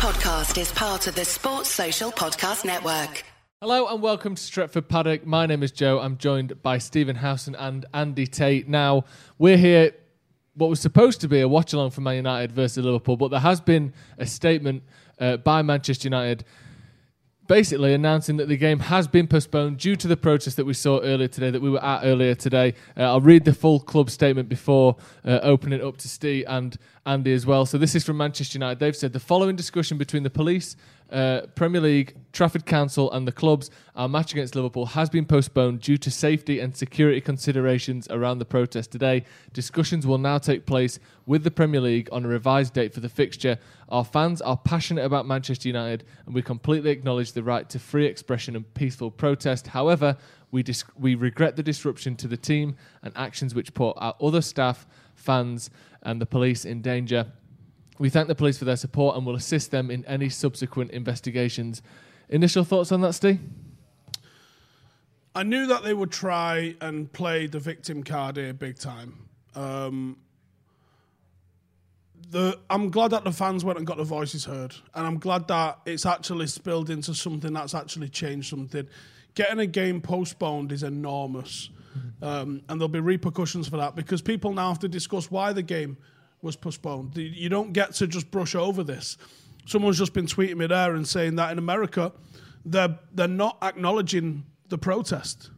podcast is part of the Sports Social Podcast Network. Hello and welcome to Stretford Paddock. My name is Joe. I'm joined by Stephen Howson and Andy Tate. Now, we're here, what was supposed to be a watch along for Man United versus Liverpool, but there has been a statement uh, by Manchester United basically announcing that the game has been postponed due to the protest that we saw earlier today, that we were at earlier today. Uh, I'll read the full club statement before uh, opening it up to Steve and Andy as well. So this is from Manchester United. They've said the following discussion between the police uh, Premier League, Trafford Council, and the clubs, our match against Liverpool has been postponed due to safety and security considerations around the protest today. Discussions will now take place with the Premier League on a revised date for the fixture. Our fans are passionate about Manchester United, and we completely acknowledge the right to free expression and peaceful protest. However, we, dis- we regret the disruption to the team and actions which put our other staff, fans, and the police in danger. We thank the police for their support and will assist them in any subsequent investigations. Initial thoughts on that, Steve? I knew that they would try and play the victim card here big time. Um, the I'm glad that the fans went and got the voices heard, and I'm glad that it's actually spilled into something that's actually changed something. Getting a game postponed is enormous, um, and there'll be repercussions for that because people now have to discuss why the game was postponed. You don't get to just brush over this. Someone's just been tweeting me there and saying that in America, they're they're not acknowledging the protest.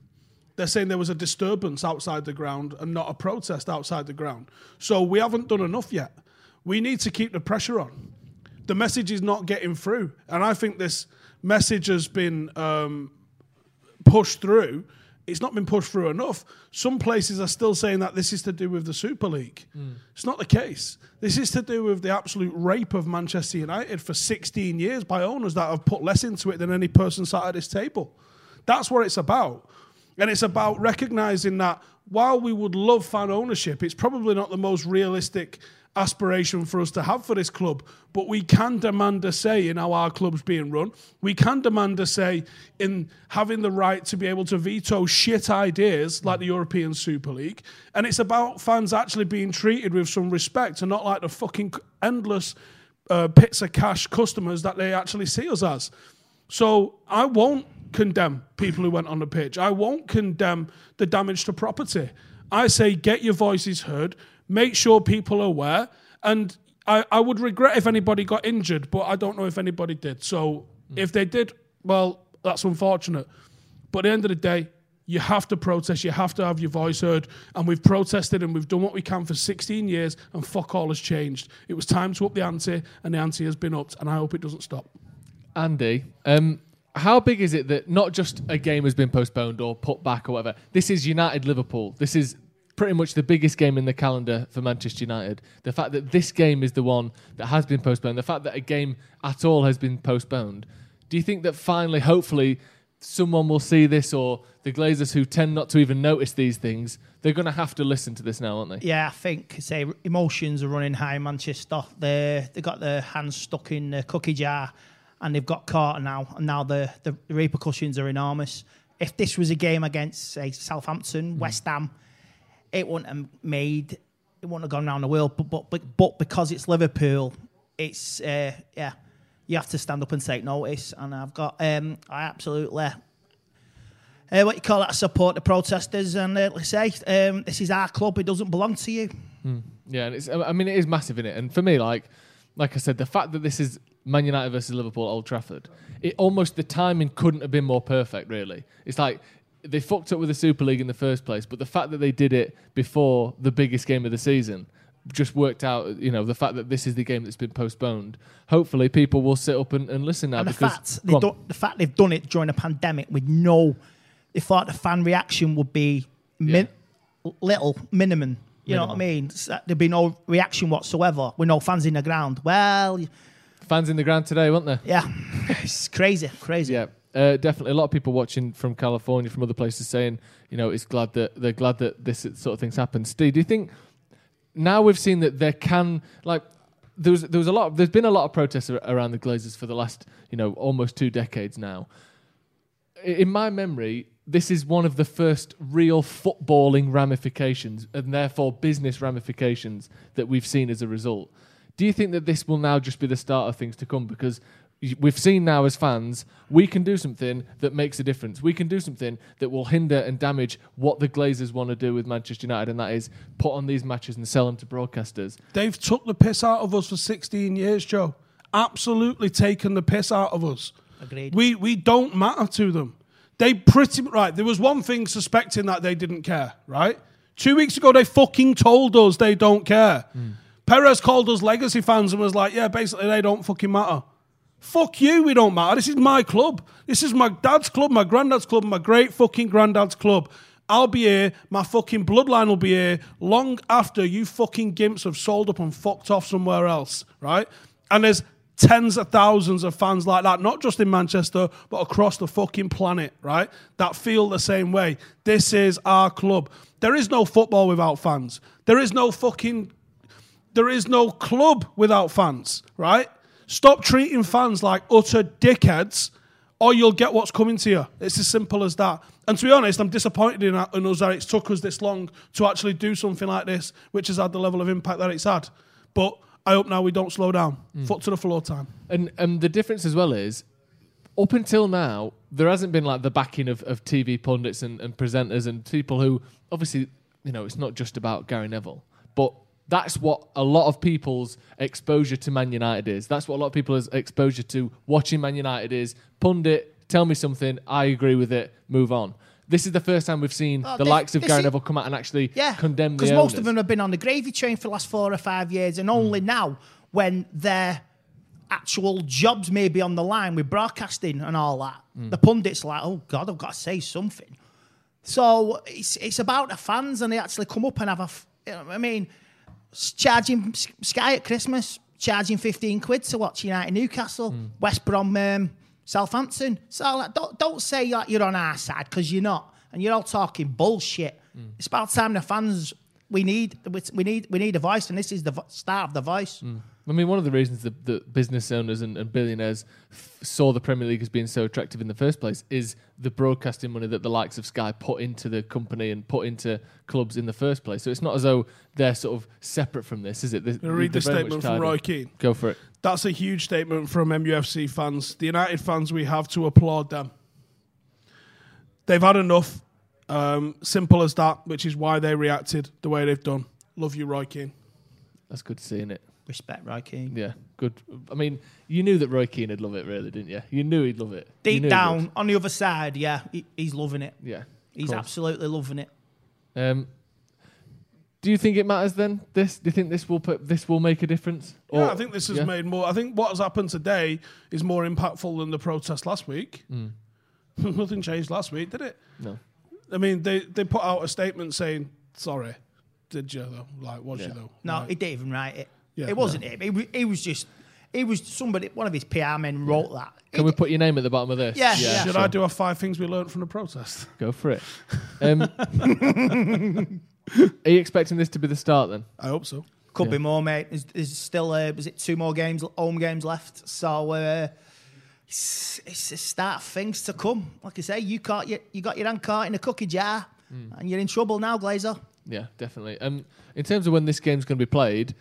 They're saying there was a disturbance outside the ground and not a protest outside the ground. So we haven't done enough yet. We need to keep the pressure on. The message is not getting through, and I think this message has been um, pushed through it's not been pushed through enough. Some places are still saying that this is to do with the Super League. Mm. It's not the case. This is to do with the absolute rape of Manchester United for 16 years by owners that have put less into it than any person sat at this table. That's what it's about. And it's about recognizing that while we would love fan ownership, it's probably not the most realistic aspiration for us to have for this club, but we can demand a say in how our club's being run. We can demand a say in having the right to be able to veto shit ideas like the European Super League. And it's about fans actually being treated with some respect and not like the fucking endless uh, pits of cash customers that they actually see us as. So I won't condemn people who went on the pitch. I won't condemn the damage to property. I say get your voices heard make sure people are aware. And I, I would regret if anybody got injured, but I don't know if anybody did. So mm. if they did, well, that's unfortunate. But at the end of the day, you have to protest. You have to have your voice heard. And we've protested and we've done what we can for 16 years, and fuck all has changed. It was time to up the ante, and the ante has been upped, and I hope it doesn't stop. Andy, um, how big is it that not just a game has been postponed or put back or whatever? This is United Liverpool. This is pretty much the biggest game in the calendar for Manchester United. The fact that this game is the one that has been postponed, the fact that a game at all has been postponed. Do you think that finally, hopefully, someone will see this, or the Glazers who tend not to even notice these things, they're going to have to listen to this now, aren't they? Yeah, I think say emotions are running high in Manchester. They they got their hands stuck in the cookie jar, and they've got caught now, and now the the repercussions are enormous. If this was a game against say Southampton, mm. West Ham it wouldn't have made, it wouldn't have gone around the world. But but but, because it's Liverpool, it's uh, yeah, you have to stand up and take notice. And I've got um, I absolutely. Uh, what you call that? Support the protesters, and uh, let's say um, this is our club. It doesn't belong to you. Mm. Yeah, and it's. I mean, it is massive in it. And for me, like, like I said, the fact that this is Man United versus Liverpool Old Trafford, it almost the timing couldn't have been more perfect. Really, it's like they fucked up with the Super League in the first place, but the fact that they did it before the biggest game of the season just worked out. You know, the fact that this is the game that's been postponed. Hopefully, people will sit up and, and listen now. And the fact, do, the fact they've done it during a pandemic with no, they thought the fan reaction would be min, yeah. little, minimum. You know what I mean? There'd be no reaction whatsoever with no fans in the ground. Well, fans in the ground today, weren't there? Yeah, it's crazy, crazy. Yeah. Uh, definitely, a lot of people watching from California, from other places, saying, you know, it's glad that they're glad that this sort of things happen. Steve, do you think now we've seen that there can like there was there was a lot of, there's been a lot of protests around the Glazers for the last you know almost two decades now. In my memory, this is one of the first real footballing ramifications and therefore business ramifications that we've seen as a result. Do you think that this will now just be the start of things to come? Because we've seen now as fans, we can do something that makes a difference. We can do something that will hinder and damage what the Glazers want to do with Manchester United, and that is put on these matches and sell them to broadcasters. They've took the piss out of us for 16 years, Joe. Absolutely taken the piss out of us. Agreed. We we don't matter to them. They pretty right. There was one thing suspecting that they didn't care. Right. Two weeks ago, they fucking told us they don't care. Hmm. Perez called us legacy fans and was like, "Yeah, basically they don't fucking matter." Fuck you, we don't matter. This is my club. This is my dad's club, my granddad's club, my great fucking granddad's club. I'll be here, my fucking bloodline will be here long after you fucking gimps have sold up and fucked off somewhere else, right? And there's tens of thousands of fans like that, not just in Manchester, but across the fucking planet, right? That feel the same way. This is our club. There is no football without fans. There is no fucking there is no club without fans, right? Stop treating fans like utter dickheads, or you'll get what's coming to you. It's as simple as that. And to be honest, I'm disappointed in, in us that it's took us this long to actually do something like this, which has had the level of impact that it's had. But I hope now we don't slow down. Mm. Foot to the floor time. And and the difference as well is, up until now, there hasn't been like the backing of, of TV pundits and, and presenters and people who obviously, you know, it's not just about Gary Neville, but that's what a lot of people's exposure to Man United is. That's what a lot of people's exposure to watching Man United is. Pundit, tell me something, I agree with it, move on. This is the first time we've seen Oh, the this- likes of Gary is- Neville come out and actually Yeah, condemn the because most of them have been on the gravy train for the last four or five years, and only Hmm. now, when their actual jobs may be on the line with broadcasting and all that, Hmm. the pundits are like, "Oh God, I've got to say something." So it's it's about the fans, and they actually come up and have a. f- You know, I mean, charging Sky at Christmas, charging fifteen quid to watch United Newcastle, Hmm. West Brom, um, Southampton. So like, don't don't say like you're on our side because you're not, and you're all talking bullshit. Hmm. It's about time the fans. We need we need we need a voice, and this is the start of the voice. Hmm. I mean, one of the reasons that the business owners and, and billionaires f- saw the Premier League as being so attractive in the first place is the broadcasting money that the likes of Sky put into the company and put into clubs in the first place. So it's not as though they're sort of separate from this, is it? They're, read the statement from. Roy Keane. Go for it. That's a huge statement from MUFC fans. The United fans, we have to applaud them. They've had enough. Um, simple as that, which is why they reacted the way they've done. Love you, Roy Keane. That's good seeing it? Respect, Roy Keane. Yeah, good. I mean, you knew that Roy Keane would love it, really, didn't you? You knew he'd love it. Deep down on the other side, yeah, he, he's loving it. Yeah. He's course. absolutely loving it. Um, do you think it matters then? This? Do you think this will put this will make a difference? Yeah, I think this has yeah? made more. I think what has happened today is more impactful than the protest last week. Nothing changed last week, did it? no. I mean, they, they put out a statement saying, sorry. Did you, though? Like, was you, though? No, Like, he didn't even write it. Yeah, it wasn't him. He, wa- he was just, he was somebody, one of his PR men wrote that. Can we put your name at the bottom of this? Yeah, yeah. Should sure. I do a five things we learned from the protest? Go for it. Um, are you expecting this to be the start then? I hope so. Could Yeah. be more, mate. There's, there's still, uh, was it two more games, home games left? So uh, it's, it's the start of things to come. Like I say, you caught your, you got your hand caught in a cookie jar, Hmm. and you're in trouble now, Glazer. Yeah, definitely. Um, in terms of when this game's going to be played,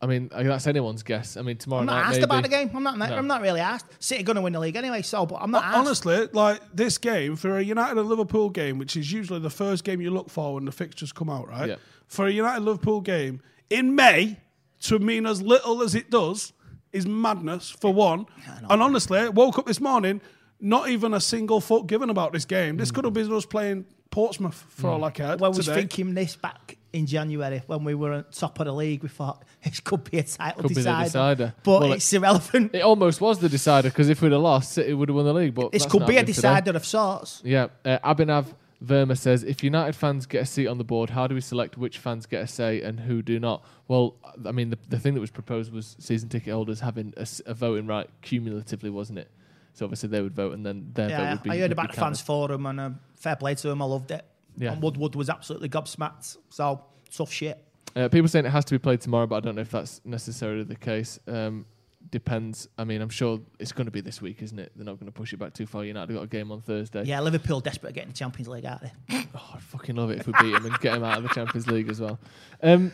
I mean that's anyone's guess. I mean tomorrow I'm not night asked maybe. about the game. I'm not. No. I'm not really asked. City going to win the league anyway. So, but I'm not asked. Honestly, like this game for a United and Liverpool game, which is usually the first game you look for when the fixtures come out, right? Yeah. For a United Liverpool game in May to mean as little as it does is madness for one. And honestly, woke up this morning, not even a single foot given about this game. This could have been us playing Portsmouth for all I hmm. cared. Well, I was today. thinking this back in January when we were at top of the league. We thought this could be a title Could be the decider, decider. but Well, it's irrelevant. It almost was the decider because if we'd have lost, City would have won the league. But this could be a happening today. decider of sorts. Yeah, uh, Abhinav Verma says if United fans get a seat on the board, how do we select which fans get a say and who do not? Well, I mean, the, the thing that was proposed was season ticket holders having a voting right cumulatively, wasn't it? So obviously they would vote, and then their vote Yeah, would be. I heard about the fans forum and uh, fair play to them. I loved it. Yeah. And Woodward was absolutely gobsmacked. So tough shit. Uh, people saying it has to be played tomorrow, but I don't know if that's necessarily the case. Um, depends. I mean, I'm sure it's going to be this week, isn't it? They're not going to push it back too far. United got a game on Thursday. Yeah, Liverpool desperate to get in the Champions League, aren't they? Oh, I'd fucking love it if we beat him and get him out of the Champions League as well. Um,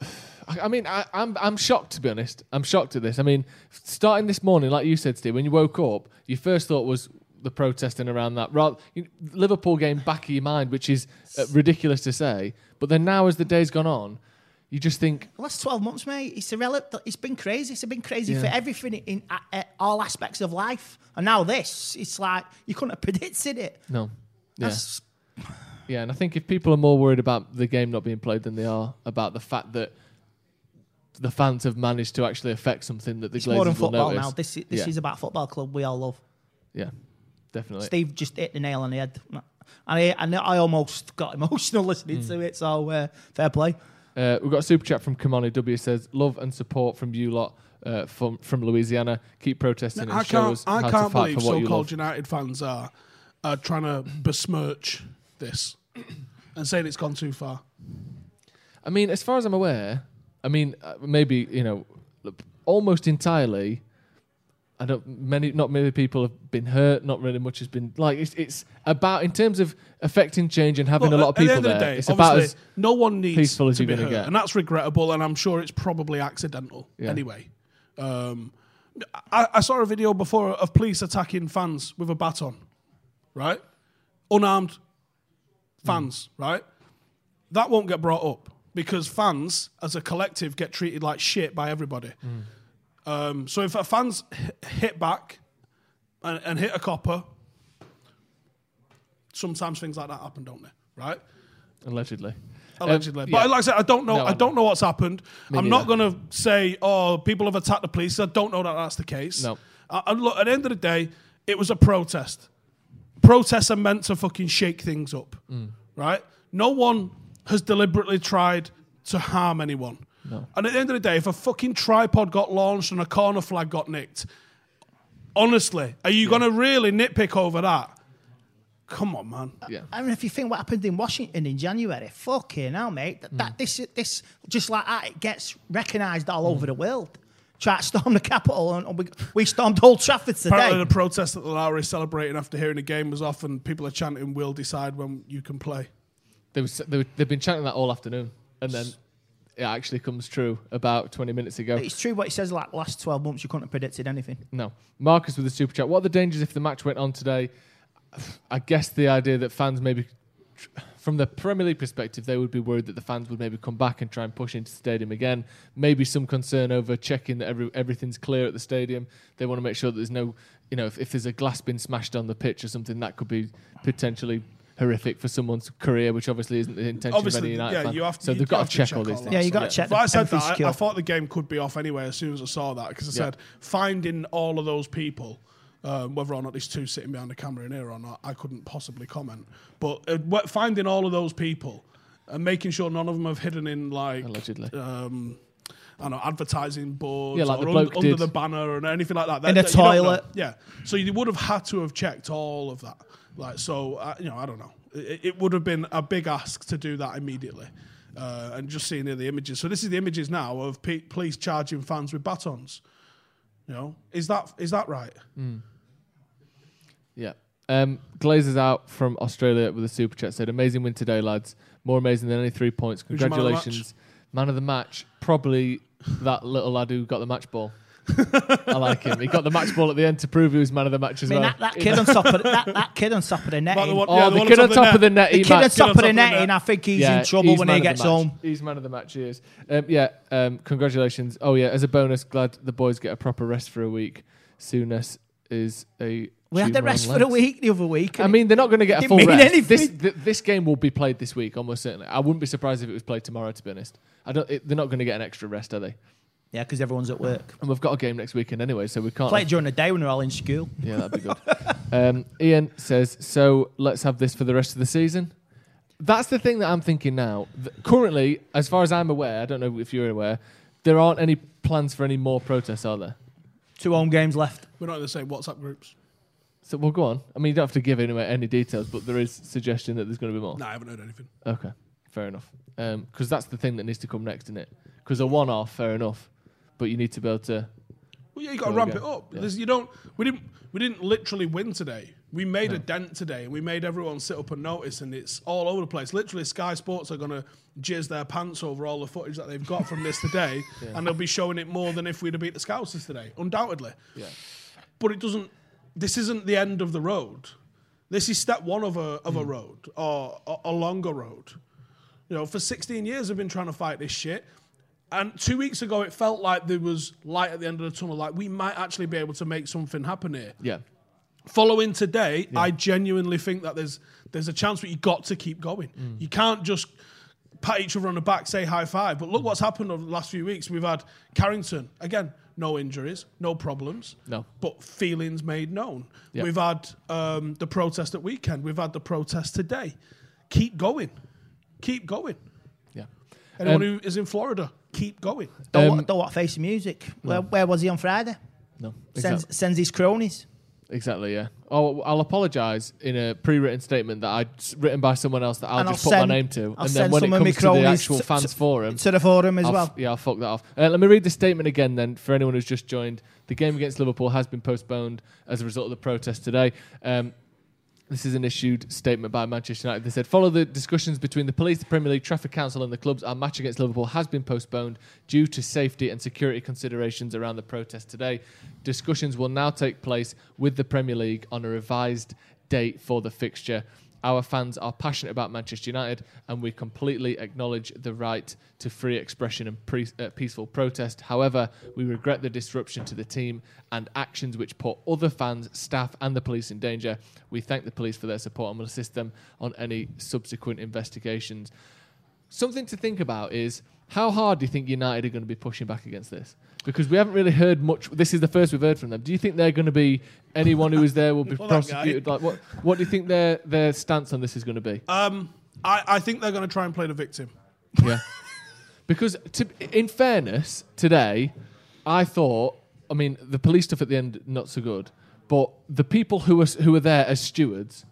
I I mean, I, I'm I'm shocked to be honest. I'm shocked at this. I mean, starting this morning, like you said, Steve, when you woke up, your first thought was the protesting around that Rather, you, Liverpool game back of your mind, which is uh, ridiculous to say. But then now, as the days gone on, you just think, The last 12 months, mate, it's irrelevant. It's been crazy. It's been crazy Yeah. for everything in uh, uh, all aspects of life. And now this, it's like you couldn't have predicted it. no, yeah, yeah. And I think if people are more worried about the game not being played than they are about the fact that the fans have managed to actually affect something that the it's Glazers more than football notice. now. This, is- this Yeah. is about football club we all love. Yeah, definitely. Steve just hit the nail on the head. And I, and I almost got emotional listening Hmm. to it, so uh, fair play. Uh, we've got a super chat from Kamani W says love and support from you lot uh, from from Louisiana. Keep protesting and I show can't, us I how can't to believe for what so-called. United fans are, are trying to besmirch this and saying it's gone too far. I mean, as far as I'm aware, I mean, uh, maybe you know, almost entirely. I don't. Many, not many people have been hurt. Not really much has been like. It's, it's about in terms of affecting change and having Look, a lot of at the people end there. of the day, it's about as no one needs peaceful as to you're be gonna hurt, get. and that's regrettable. And I'm sure it's probably accidental Yeah. anyway. Um, I, I saw a video before of police attacking fans with a baton, right? Unarmed fans, right? That won't get brought up because fans, as a collective, get treated like shit by everybody. Um, so if a fans hit back and, and hit a copper, sometimes things like that happen, don't they? Right? allegedly. allegedly. Um, but yeah. like I said, I don't know. No, I I don't know what's happened. Me I'm not going to say, oh, people have attacked the police. I don't know that that's the case. No. Uh, and look, at the end of the day, it was a protest. Protests are meant to fucking shake things up, Mm. right? No one has deliberately tried to harm anyone. No. And at the end of the day, if a fucking tripod got launched and a corner flag got nicked, honestly, are you going to really nitpick over that? Come on, man. Yeah. I mean, if you think what happened in Washington in January, fucking hell, mate. That, Mm. that this this just like that, it gets recognised all Mm. over the world. Try to storm the Capitol, and we, we stormed Old Trafford Apparently, today. the protest that the Lowry is celebrating after hearing the game was off, and people are chanting, "We'll decide when you can play." They was, they were, they've been chanting that all afternoon, and then it actually comes true about 20 minutes ago. It's true what he says. Like last twelve months, you couldn't have predicted anything. No. Marcus with the super chat. What are the dangers if the match went on today? I guess the idea that fans maybe, from the Premier League perspective, they would be worried that the fans would maybe come back and try and push into the stadium again. Maybe some concern over checking that every, everything's clear at the stadium. They want to make sure that there's no, you know, if, if there's a glass being smashed on the pitch or something, that could be potentially horrific for someone's career, which obviously isn't the intention of any Obviously, United yeah, fan. you have to- so you they've got to to check, all check these things. Yeah, you got to check. But I said that. I. I thought the game could be off anyway as soon as I saw that because I Yeah. said finding all of those people, um, whether or not these two sitting behind the camera in here or not, I couldn't possibly comment. But uh, finding all of those people and making sure none of them have hidden in like Allegedly. um, I don't know advertising boards Yeah, like or the un- under the banner and anything like that. In a that you don't know. toilet. Yeah, so you would have had to have checked all of that. Like so, uh, you know, I don't know. It, it would have been a big ask to do that immediately. Uh, and just seeing the images. So this is the images now of pe- police charging fans with batons. You know, is that is that right? Yeah. Um, Glazers out from Australia with a super chat said, "Amazing win today, lads. More amazing than any three points. Your man of the Congratulations, of the match. Probably that little lad who got the match ball. I like him. He got the match ball at the end to prove he was man of the match as I mean, well. that, that kid on top of the, that, that kid on top of the About netting. the one- oh, yeah, the, one kid on the top of the net. the kid on top of the the net. netting, I think he's Yeah, in trouble he's when he gets home. He's man of the match. He is. Um, yeah. Um, congratulations. Oh yeah. As a bonus, glad the boys get a proper rest for a week. Soonest is a. We had the rest for a week the other week. I mean, they're not going to get a full mean rest. anything. This th- this game will be played this week, almost certainly. I wouldn't be surprised if it was played tomorrow. To be honest, I don't. It, they're not going to get an extra rest, are they? Yeah, because everyone's at work. And we've got a game next weekend anyway, so we can't. Play it during the day when we're all in school. yeah, that'd be good. um, Ian says, "So let's have this for the rest of the season." That's the thing that I'm thinking now. Th- currently, as far as I'm aware, I don't know if you're aware, there aren't any plans for any more protests, are there? Two home games left. We're not in the same WhatsApp groups. So we'll go on. I mean, you don't have to give anyway any details, but there is suggestion that there's going to be more. No, I haven't heard anything. Okay, fair enough. Because that's the thing that needs to come next, isn't it? Because a one-off, fair enough, but you need to be able to Well, yeah, you got to ramp again. it up. Yeah. You don't. We didn't. We didn't literally win today. We made a dent today, and we made everyone sit up and notice, and it's all over the place. Literally, Sky Sports are going to jizz their pants over all the footage that they've got from this today, and they'll be showing it more than if we'd have beat the Scousers today, undoubtedly. Yeah. But it doesn't. This isn't the end of the road. This is step one of a of a mm. road or a, a longer road. You know, for 16 years I've been trying to fight this shit. And two weeks ago, it felt like there was light at the end of the tunnel. Like we might actually be able to make something happen here. Yeah. Following today, I genuinely think that there's there's a chance, but you got to keep going. Mm. You can't just pat each other on the back, say high five. But look what's happened over the last few weeks. We've had Carrington again, no injuries, no problems, No. but feelings made known. Yeah. We've had um, the protest at weekend. We've had the protest today. Keep going, keep going. Yeah. Anyone Um, who is in Florida, keep going. Don't, Um, want, don't want to face the music. Where, where was he on Friday? No. Sends, Exactly. sends his cronies. exactly. Yeah. Oh, I'll apologise in a pre-written statement that I'd written by someone else that I'll And just I'll put send- my name to, I'll and then send when it some of comes to the actual to- fans to- forum, To the forum as I'll well. yeah, I'll fuck that off. Uh, let me read the statement again then for anyone who's just joined. The game against Liverpool has been postponed as a result of the protest today. Um, this is an issued statement by Manchester United. They said, follow the discussions between the police, the Premier League, Trafford Council, and the clubs. Our match against Liverpool has been postponed due to safety and security considerations around the protest today. Discussions will now take place with the Premier League on a revised date for the fixture. Our fans are passionate about Manchester United, and we completely acknowledge the right to free expression and pre- uh, peaceful protest. However, we regret the disruption to the team and actions which put other fans, staff, and the police in danger. We thank the police for their support and will assist them on any subsequent investigations. Something to think about is how hard do you think United are going to be pushing back against this? Because we haven't really heard much. This is the first we've heard from them. Do you think they're going to be anyone who is there will be Well, prosecuted? Like what? What do you think their their stance on this is going to be? Um, I, I think they're going to try and play the victim. Yeah. Because to, in fairness, today, I thought. I mean, the police stuff at the end not so good, but the people who are who are there as stewards,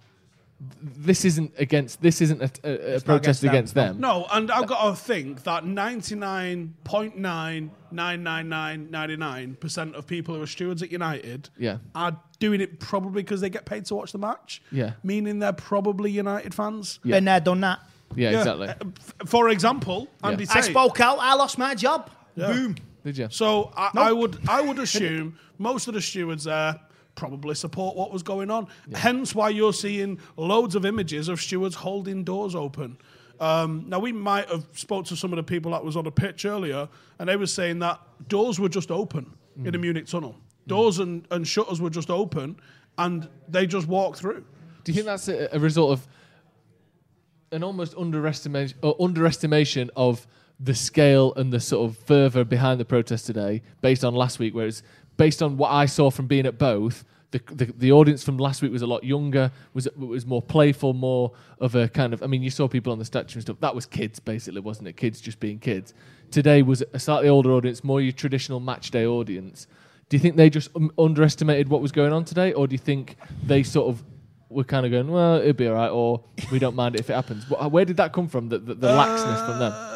this isn't against. This isn't a, a, a protest against against them. them. No, and I've got to think that 99.99999% of people who are stewards at United Yeah. are doing it probably because they get paid to watch the match. Yeah. Meaning they're probably United fans. Yeah. Been there, done that. Yeah, Yeah. exactly. Uh, f- For example, Andy I Tate. spoke out. I lost my job. Yeah. Boom. Did you? So I, I would I would assume most of the stewards there probably support what was going on. Hence why you're seeing loads of images of stewards holding doors open. Um, now we might have spoke to some of the people that was on the pitch earlier, and they were saying that doors were just open in the mm. Munich tunnel. Mm. Doors and, and shutters were just open, and they just walked through. Do you think that's a, a result of an almost underestimation or uh, underestimation of the scale and the sort of fervor behind the protest today, based on last week, where it's based on what I saw from being at both. The, the, the audience from last week was a lot younger, was was more playful, more of a kind of. I mean, you saw people on the statue and stuff. That was kids, basically, wasn't it? Kids just being kids. Today was a slightly older audience, more your traditional match day audience. Do you think they just um, underestimated what was going on today, or do you think they sort of were kind of going, well, it'll be all right, or we don't mind it if it happens? Where did that come from? The, the, the laxness from them?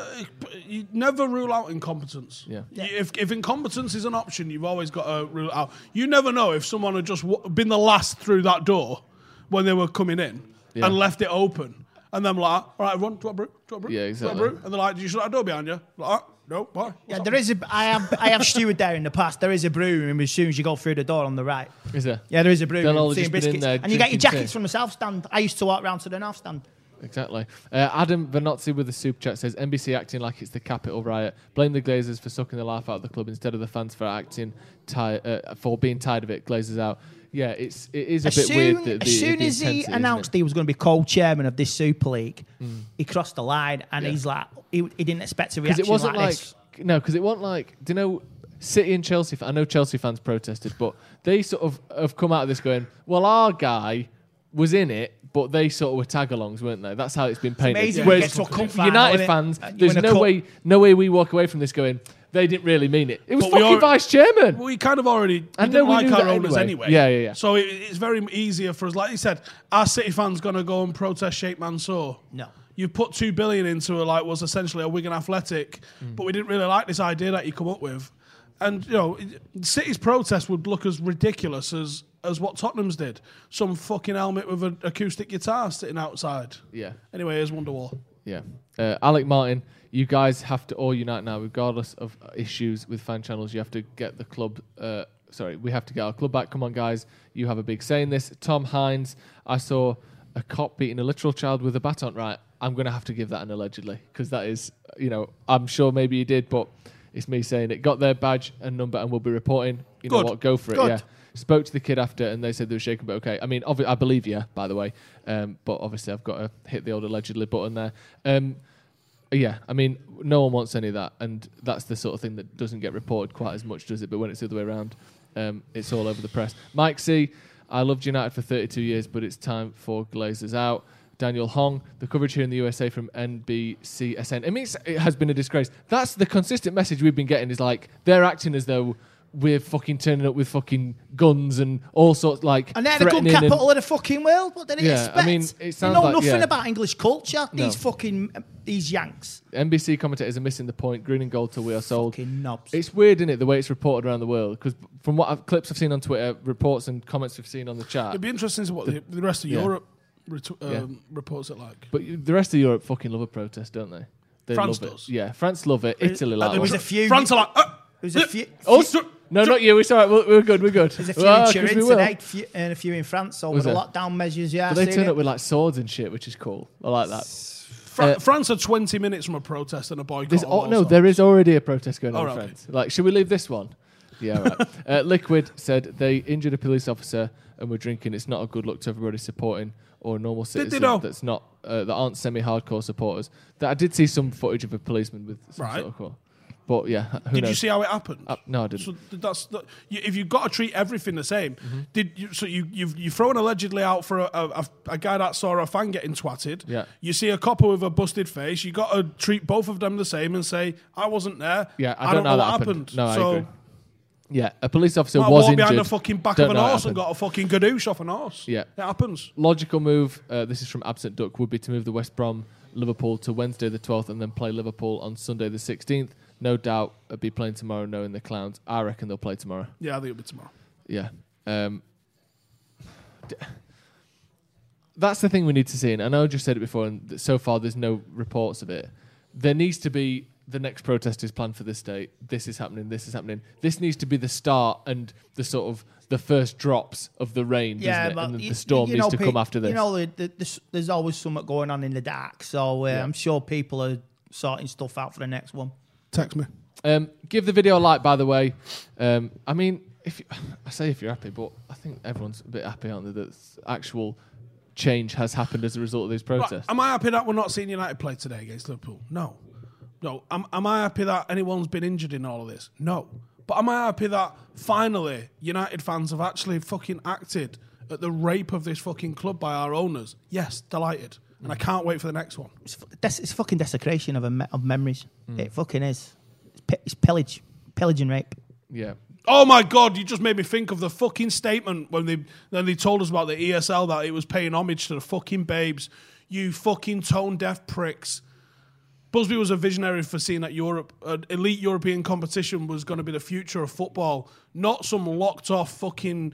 You never rule out incompetence. Yeah. You- If, if incompetence is an option, you've always got to rule it out. You never know if someone had just w- been the last through that door when they were coming in Yeah. and left it open. And then like, all right, everyone, do you want a brew? Do you want a brew? Yeah, Do you want a brew? And they're like, do you shut that door behind you? Like, "Ah, no, why? What's Yeah, up?" there is a. I have. I have steward there in the past. There is a brew room as soon as you go through the door on the right. Is there? Yeah, there is a brew They'll room. all seeing just been in biscuits, there and you get your jackets tea. from the south stand. I used to walk round to the north stand. Exactly. Uh, Adam Vanozzi with the super chat says NBC acting like it's the Capitol riot. Blame the Glazers for sucking the life out of the club instead of the fans for acting ti- uh, for being tired of it. Glazers out. Yeah, it's it is a As bit soon, weird. The, the, as, soon the as he announced? He was going to be co-chairman of this Super League, he crossed the line, and Yeah. he's like, he, he didn't expect a reaction it wasn't like, like, this. no, because it wasn't like do you know City and Chelsea. I know Chelsea fans protested, but they sort of have come out of this going, well, our guy was in it. But they sort of were tag-alongs, weren't they? That's how it's been painted. amazing when you get cup United isn't fans, Uh, there's no way, no way we walk away from this going, they didn't really mean it. It was But fucking are- vice chairman. We kind of already we I know didn't we like knew our owners anyway. anyway. Yeah, yeah, yeah. So it, it's very easier for us. Like you said, our City fans going to go and protest Sheikh Mansour. No. You put two billion into a, like was essentially a Wigan Athletic, Mm. but we didn't really like this idea that you come up with. And you know, City's protest would look as ridiculous as as what Tottenham's did. Some fucking helmet with an acoustic guitar sitting outside. Yeah. Anyway, here's Wonderwall. Yeah. Uh, Alec Martin, you guys have to all unite now, regardless of issues with fan channels. You have to get the club. Uh, sorry, we have to get our club back. Come on, guys. You have a big say in this. Tom Hines, I saw a cop beating a literal child with a baton. Right. I'm going to have to give that an allegedly because that is, you know, I'm sure maybe he did, but it's me saying it. Got their badge and number and we'll be reporting. You know what? Go for it. Good. Yeah. Spoke to the kid after, and they said they were shaken, but okay. I mean, obvi- I believe you, by the way, um, but obviously I've got to hit the old allegedly button there. Um, yeah, I mean, no one wants any of that, and that's the sort of thing that doesn't get reported quite as much, does it? But when it's the other way around, um, it's all over the press. Mike C, I loved United for 32 years, but it's time for Glazers out. Daniel Hong, the coverage here in the USA from NBCSN. I mean, it's, it has been a disgrace. That's the consistent message we've been getting is like they're acting as though we're fucking turning up with fucking guns and all sorts like And they're the good threatening and- capital of the fucking world. What did he Yeah, I expect? mean, it they sounds know like- nothing yeah. about English culture. No. These fucking these Yanks, NBC commentators are missing the point. Green and gold till we are sold. fucking knobs. It's weird, isn't it, the way it's reported around the world? Because from what I've, clips I've seen on Twitter, reports and comments we've seen on the chat, It'd be interesting to see what the, the rest of yeah. Europe ret- um, Yeah. reports it like. but the rest of Europe fucking love a protest, don't they? They France love does. it. Yeah, France love it. Italy like there was a few. France are like, uh, there was a few. Oh, few- no, not you. It's all right. We're, we're good. We're good. There's a few Well, in 'cause Turin we will. few, and a few in France over Was the lockdown measures. Yeah, But they seen turn it. up with like swords and shit, which is cool. I like that. Fra- uh, France are 20 minutes from a protest and a boycott. There's, oh, no, there is already a protest going on, Oh, in right, France. Like, should we leave this one? Yeah, right. uh, Liquid said they injured a police officer and were drinking. It's not a good look to everybody supporting or normal they citizens know? that's not uh, that aren't semi-hardcore supporters. That I did see some footage of a policeman with some Right. sort of call. But yeah, who Did knows? you see how it happened? Uh, no, I didn't. So that's the, you, if you've got to treat everything the same. Mm-hmm. Did you, so you you've you throw an allegedly out for a, a, a- guy that saw a fan getting twatted. Yeah. You see a copper with a busted face. You got to treat both of them the same and say I wasn't there. Yeah, I don't know know, what happened. happened. No, I so, agree. yeah, a police officer I was walked injured. behind the fucking back Don't of an know how it horse and got a fucking gadoosh off an horse. Yeah. It happens. Logical move. Uh, this is from Absent Duck. Would be to move the West Brom Liverpool to Wednesday the 12th and then play Liverpool on Sunday the 16th. No doubt, uh, be playing tomorrow. Knowing the clowns, I reckon they'll play tomorrow. Yeah, I think it'll be tomorrow. Yeah. Um, d- that's the thing we need to see. And I know I just said it before, and th- so far there's no reports of it. There needs to be the next protest is planned for this date. This is happening. This is happening. This needs to be the start and the sort of the first drops of the rain, Yeah, doesn't it? but And the, you- the storm you needs know, to pe- come after this. You know, the, the, the, there's always something going on in the dark, so uh, Yeah. I'm sure people are sorting stuff out for the next one. Text me. Um, give the video a like, by the way. Um, I mean, if you, I say if you're happy, but I think everyone's a bit happy, aren't they? That actual change has happened as a result of these Right, protests. Am I happy that we're not seeing United play today against Liverpool? No. No. Am, am I happy that anyone's been injured in all of this? No. But am I happy that finally United fans have actually fucking acted at the rape of this fucking club by our owners? Yes, delighted. And I can't wait for the next one. It's, fu- des- it's fucking desecration of, a me- of memories. Hmm. It fucking is. It's, pi- it's pillage, pillage and rape. yeah. Oh my god, you just made me think of the fucking statement when they when they told us about the ESL that it was paying homage to the fucking babes. You fucking tone deaf pricks. Busby was a visionary for seeing that Europe, uh, elite European competition was going to be the future of football, not some locked off fucking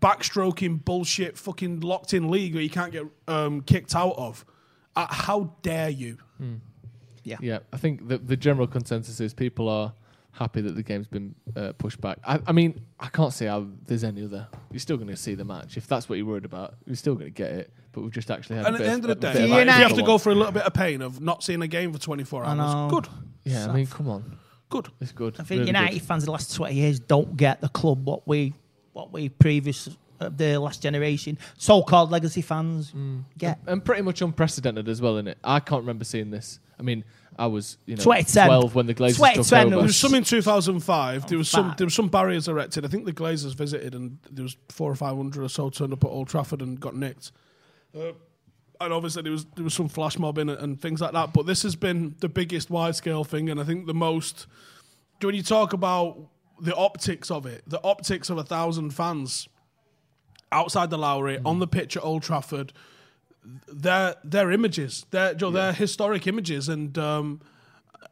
backstroking bullshit fucking locked in league where you can't get um, kicked out of. Uh, how dare you? Yeah. Yeah, I think the the general consensus is people are happy that the game's been uh, pushed back. I, I mean, I can't see how there's any other. You're still going to see the match if that's what you're worried about. You're still going to get it, but we've just actually had. And a at bit the end of the day, bit you you have to go through a little bit of pain of not seeing a game for 24 I know. hours, good. Yeah, I mean, come on, Good. it's good. I think really United good. fans of the last 20 years don't get the club what we what we previous uh, the last generation so-called legacy fans Mm. get. and pretty much unprecedented as well, in it. I can't remember seeing this. I mean, I was you know 2010. 12 when the Glazers took 2010 over. There was some in 2005. There was some. There was some barriers erected. I think the Glazers visited, and there was four or five hundred or so turned up at Old Trafford and got nicked. Uh, and obviously there was there was some flash mobbing and, and things like that. But this has been the biggest wide scale thing, and I think the most. When you talk about the optics of it, the optics of a thousand fans outside the Lowry on the pitch at Old Trafford, their their images, their Joe, their historic images, and um,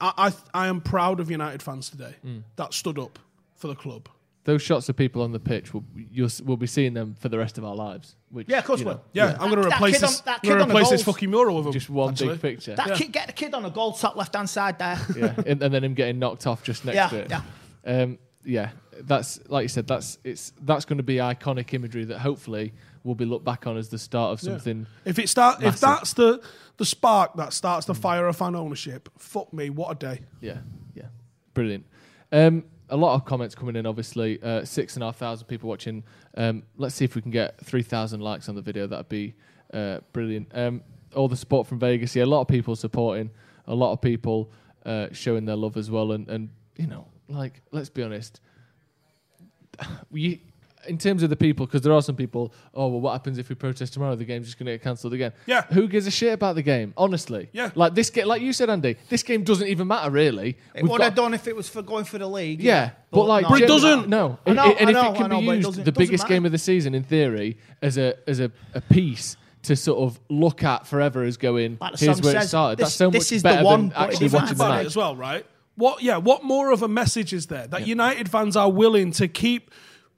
I, I I am proud of United fans today that stood up for the club. Those shots of people on the pitch, will you'll, we'll be seeing them for the rest of our lives. Which, Yeah, of course you we know, will. Yeah, I'm going to That- that replace kid on- this. that kid going to on replace this fucking mural with him. Just one actually. big picture. That Yeah. kid, get the kid on a goal top left hand side there. yeah, and, and then him getting knocked off just next Yeah, to it. yeah. Um, yeah, that's like you said. That's it's that's going to be iconic imagery that hopefully will be looked back on as the start of something. If it start, if that's the the spark that starts the fire of fan ownership, fuck me, what a day. Yeah, yeah, brilliant. Um, a lot of comments coming in. Obviously, uh, six and a half thousand people watching. Um, let's see if we can get three thousand likes on the video. That'd be uh, brilliant. Um, all the support from Vegas. Yeah, a lot of people supporting. A lot of people uh, showing their love as well. And and you know, like let's be honest. We, in terms of the people, because there are some people. Oh well, what happens if we protest tomorrow? The game's just going to get cancelled again. Yeah. Who gives a shit about the game? Honestly. Yeah. Like this game, like you said, Andy. This game doesn't even matter really. It We've would got- have done if it was for going for the league. yeah, but, like, no, it doesn't. No, I know, and I know, if it can I know, be but it used, doesn't- the doesn't biggest game of the season, in theory, as a as a, a piece to sort of look at forever as going. Like the here's song where it says, started. this- That's so this much is the better one, than but it actually doesn't watching the about it match. as well, right? What? Yeah. What more of a message is there that United fans are willing to keep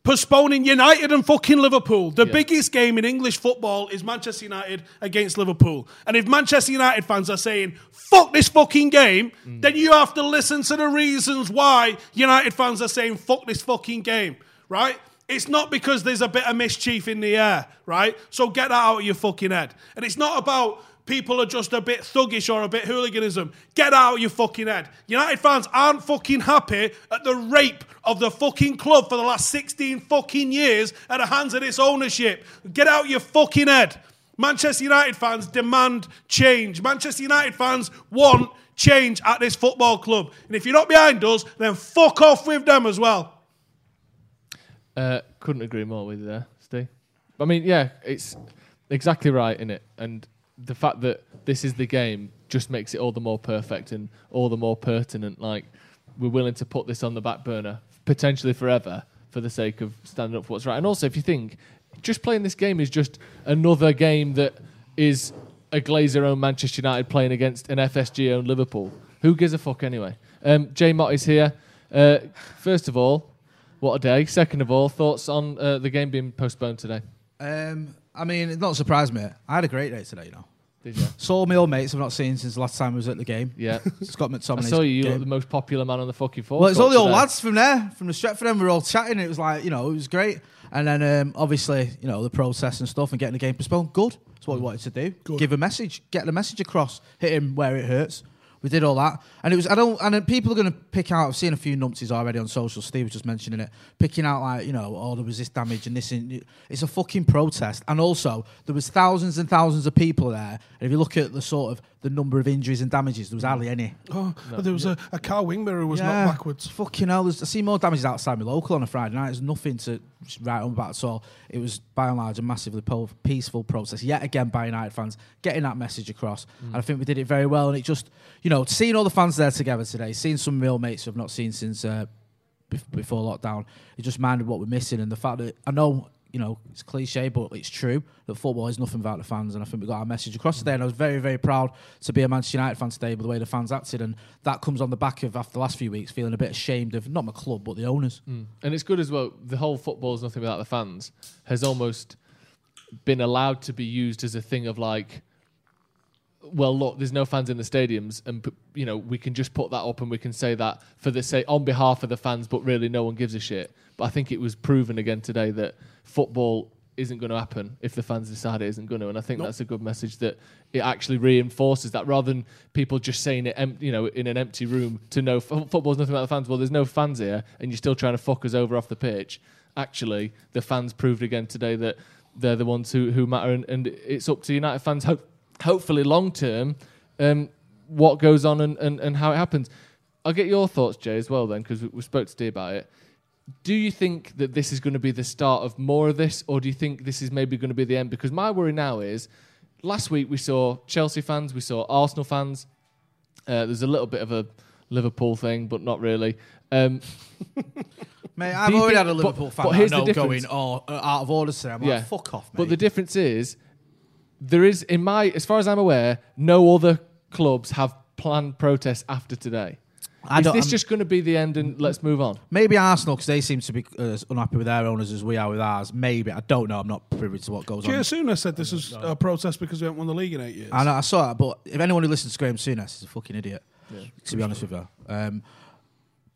postponing United and fucking Liverpool? The Yeah. biggest game in English football is Manchester United against Liverpool, and if Manchester United fans are saying "fuck this fucking game," Mm. then you have to listen to the reasons why United fans are saying "fuck this fucking game," right? It's not because there's a bit of mischief in the air, right? So get that out of your fucking head. And it's not about people are just a bit thuggish or a bit hooliganism. Get out of your fucking head. United fans aren't fucking happy at the rape of the fucking club for the last 16 fucking years at the hands of this ownership. Get out your fucking head. Manchester United fans demand change. Manchester United fans want change at this football club. And if you're not behind us, then fuck off with them as well. Uh, couldn't agree more with you there, Steve. I mean, yeah, it's exactly right in it, and the fact that this is the game just makes it all the more perfect and all the more pertinent. Like we're willing to put this on the back burner potentially forever for the sake of standing up for what's right. And also, if you think just playing this game is just another game that is a Glazer-owned Manchester United playing against an FSG-owned Liverpool, who gives a fuck anyway? Um, Jay Mott is here. Uh, first of all, what a day. Second of all, thoughts on uh, the game being postponed today? Um, I mean, it not surprised me. I had a great day today, you know. Did you? Saw my old mates I've not seen since the last time I was at the game. Yeah. Scott McTominay. I saw you. You look game. the most popular man on the fucking floor. Well, it's all the old lads from there, from the Stretford end. We were all chatting. It was like, you know, it was great. And then um, obviously, you know, the process and stuff and getting the game postponed. Good. That's what we wanted to do. Good. Give a message, get the message across, hit him where it hurts. We did all that, and it was. I don't. And people are going to pick out. I've seen a few numpties already on social. Steve was just mentioning it, picking out like you know, oh, there was this damage and this. In, it's a fucking protest, and also there was thousands and thousands of people there. And if you look at the sort of the number of injuries and damages, there was hardly any. Oh, there was a, a car wing mirror was knocked backwards. Fucking hell, there's, I see more damages outside my local on a Friday night. There's nothing to write home about at all. It was by and large a massively po- peaceful process. Yet again, by United fans getting that message across, and I think we did it very well. And it just, you know, seeing all the fans there together today, seeing some real mates who I've not seen since uh, before lockdown, it just minded what we're missing and the fact that I know. You know, it's cliche, but it's true that football is nothing without the fans, and I think we got our message across today. And I was very, very proud to be a Manchester United fan today with the way the fans acted, and that comes on the back of after the last few weeks feeling a bit ashamed of not my club but the owners. Mm. And it's good as well. The whole football is nothing without the fans has almost been allowed to be used as a thing of like, well, look, there's no fans in the stadiums, and you know we can just put that up and we can say that for the say on behalf of the fans, but really no one gives a shit. But I think it was proven again today that football isn't going to happen if the fans decide it isn't going to, and I think that's a good message that it actually reinforces that rather than people just saying it, em- you know, in an empty room to know f- football's nothing about the fans. Well, there's no fans here, and you're still trying to fuck us over off the pitch. Actually, the fans proved again today that they're the ones who, who matter, and, and it's up to United fans, ho- hopefully long term, um, what goes on and, and, and how it happens. I'll get your thoughts, Jay, as well, then, because we, we spoke to Dee about it. Do you think that this is going to be the start of more of this, or do you think this is maybe going to be the end? Because my worry now is last week we saw Chelsea fans, we saw Arsenal fans. Uh, there's a little bit of a Liverpool thing, but not really. Um, Mate, I've already think- had a but- Liverpool fan but that I here's the difference. going oh, uh, out of order today. I'm Yeah. like, fuck off, mate. But the difference is, there is, in my, as far as I'm aware, no other clubs have planned protests after today. I Is don't- this I'm- just going to be the end and let's move on? Maybe Arsenal because they seem to be as unhappy with their owners as we are with ours. Maybe I don't know. I'm not privy to what goes on. Giasuna said this was a protest because we haven't won the league in eight years. I know, I saw that, but if anyone who listens to Graeme Souness is a fucking idiot. To be honest with you. Um,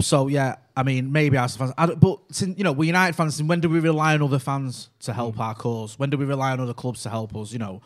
so yeah, I mean, maybe Arsenal fans, but since, you know, we're United fans. And when do we rely on other fans to help Mm. our cause? When do we rely on other clubs to help us? You know,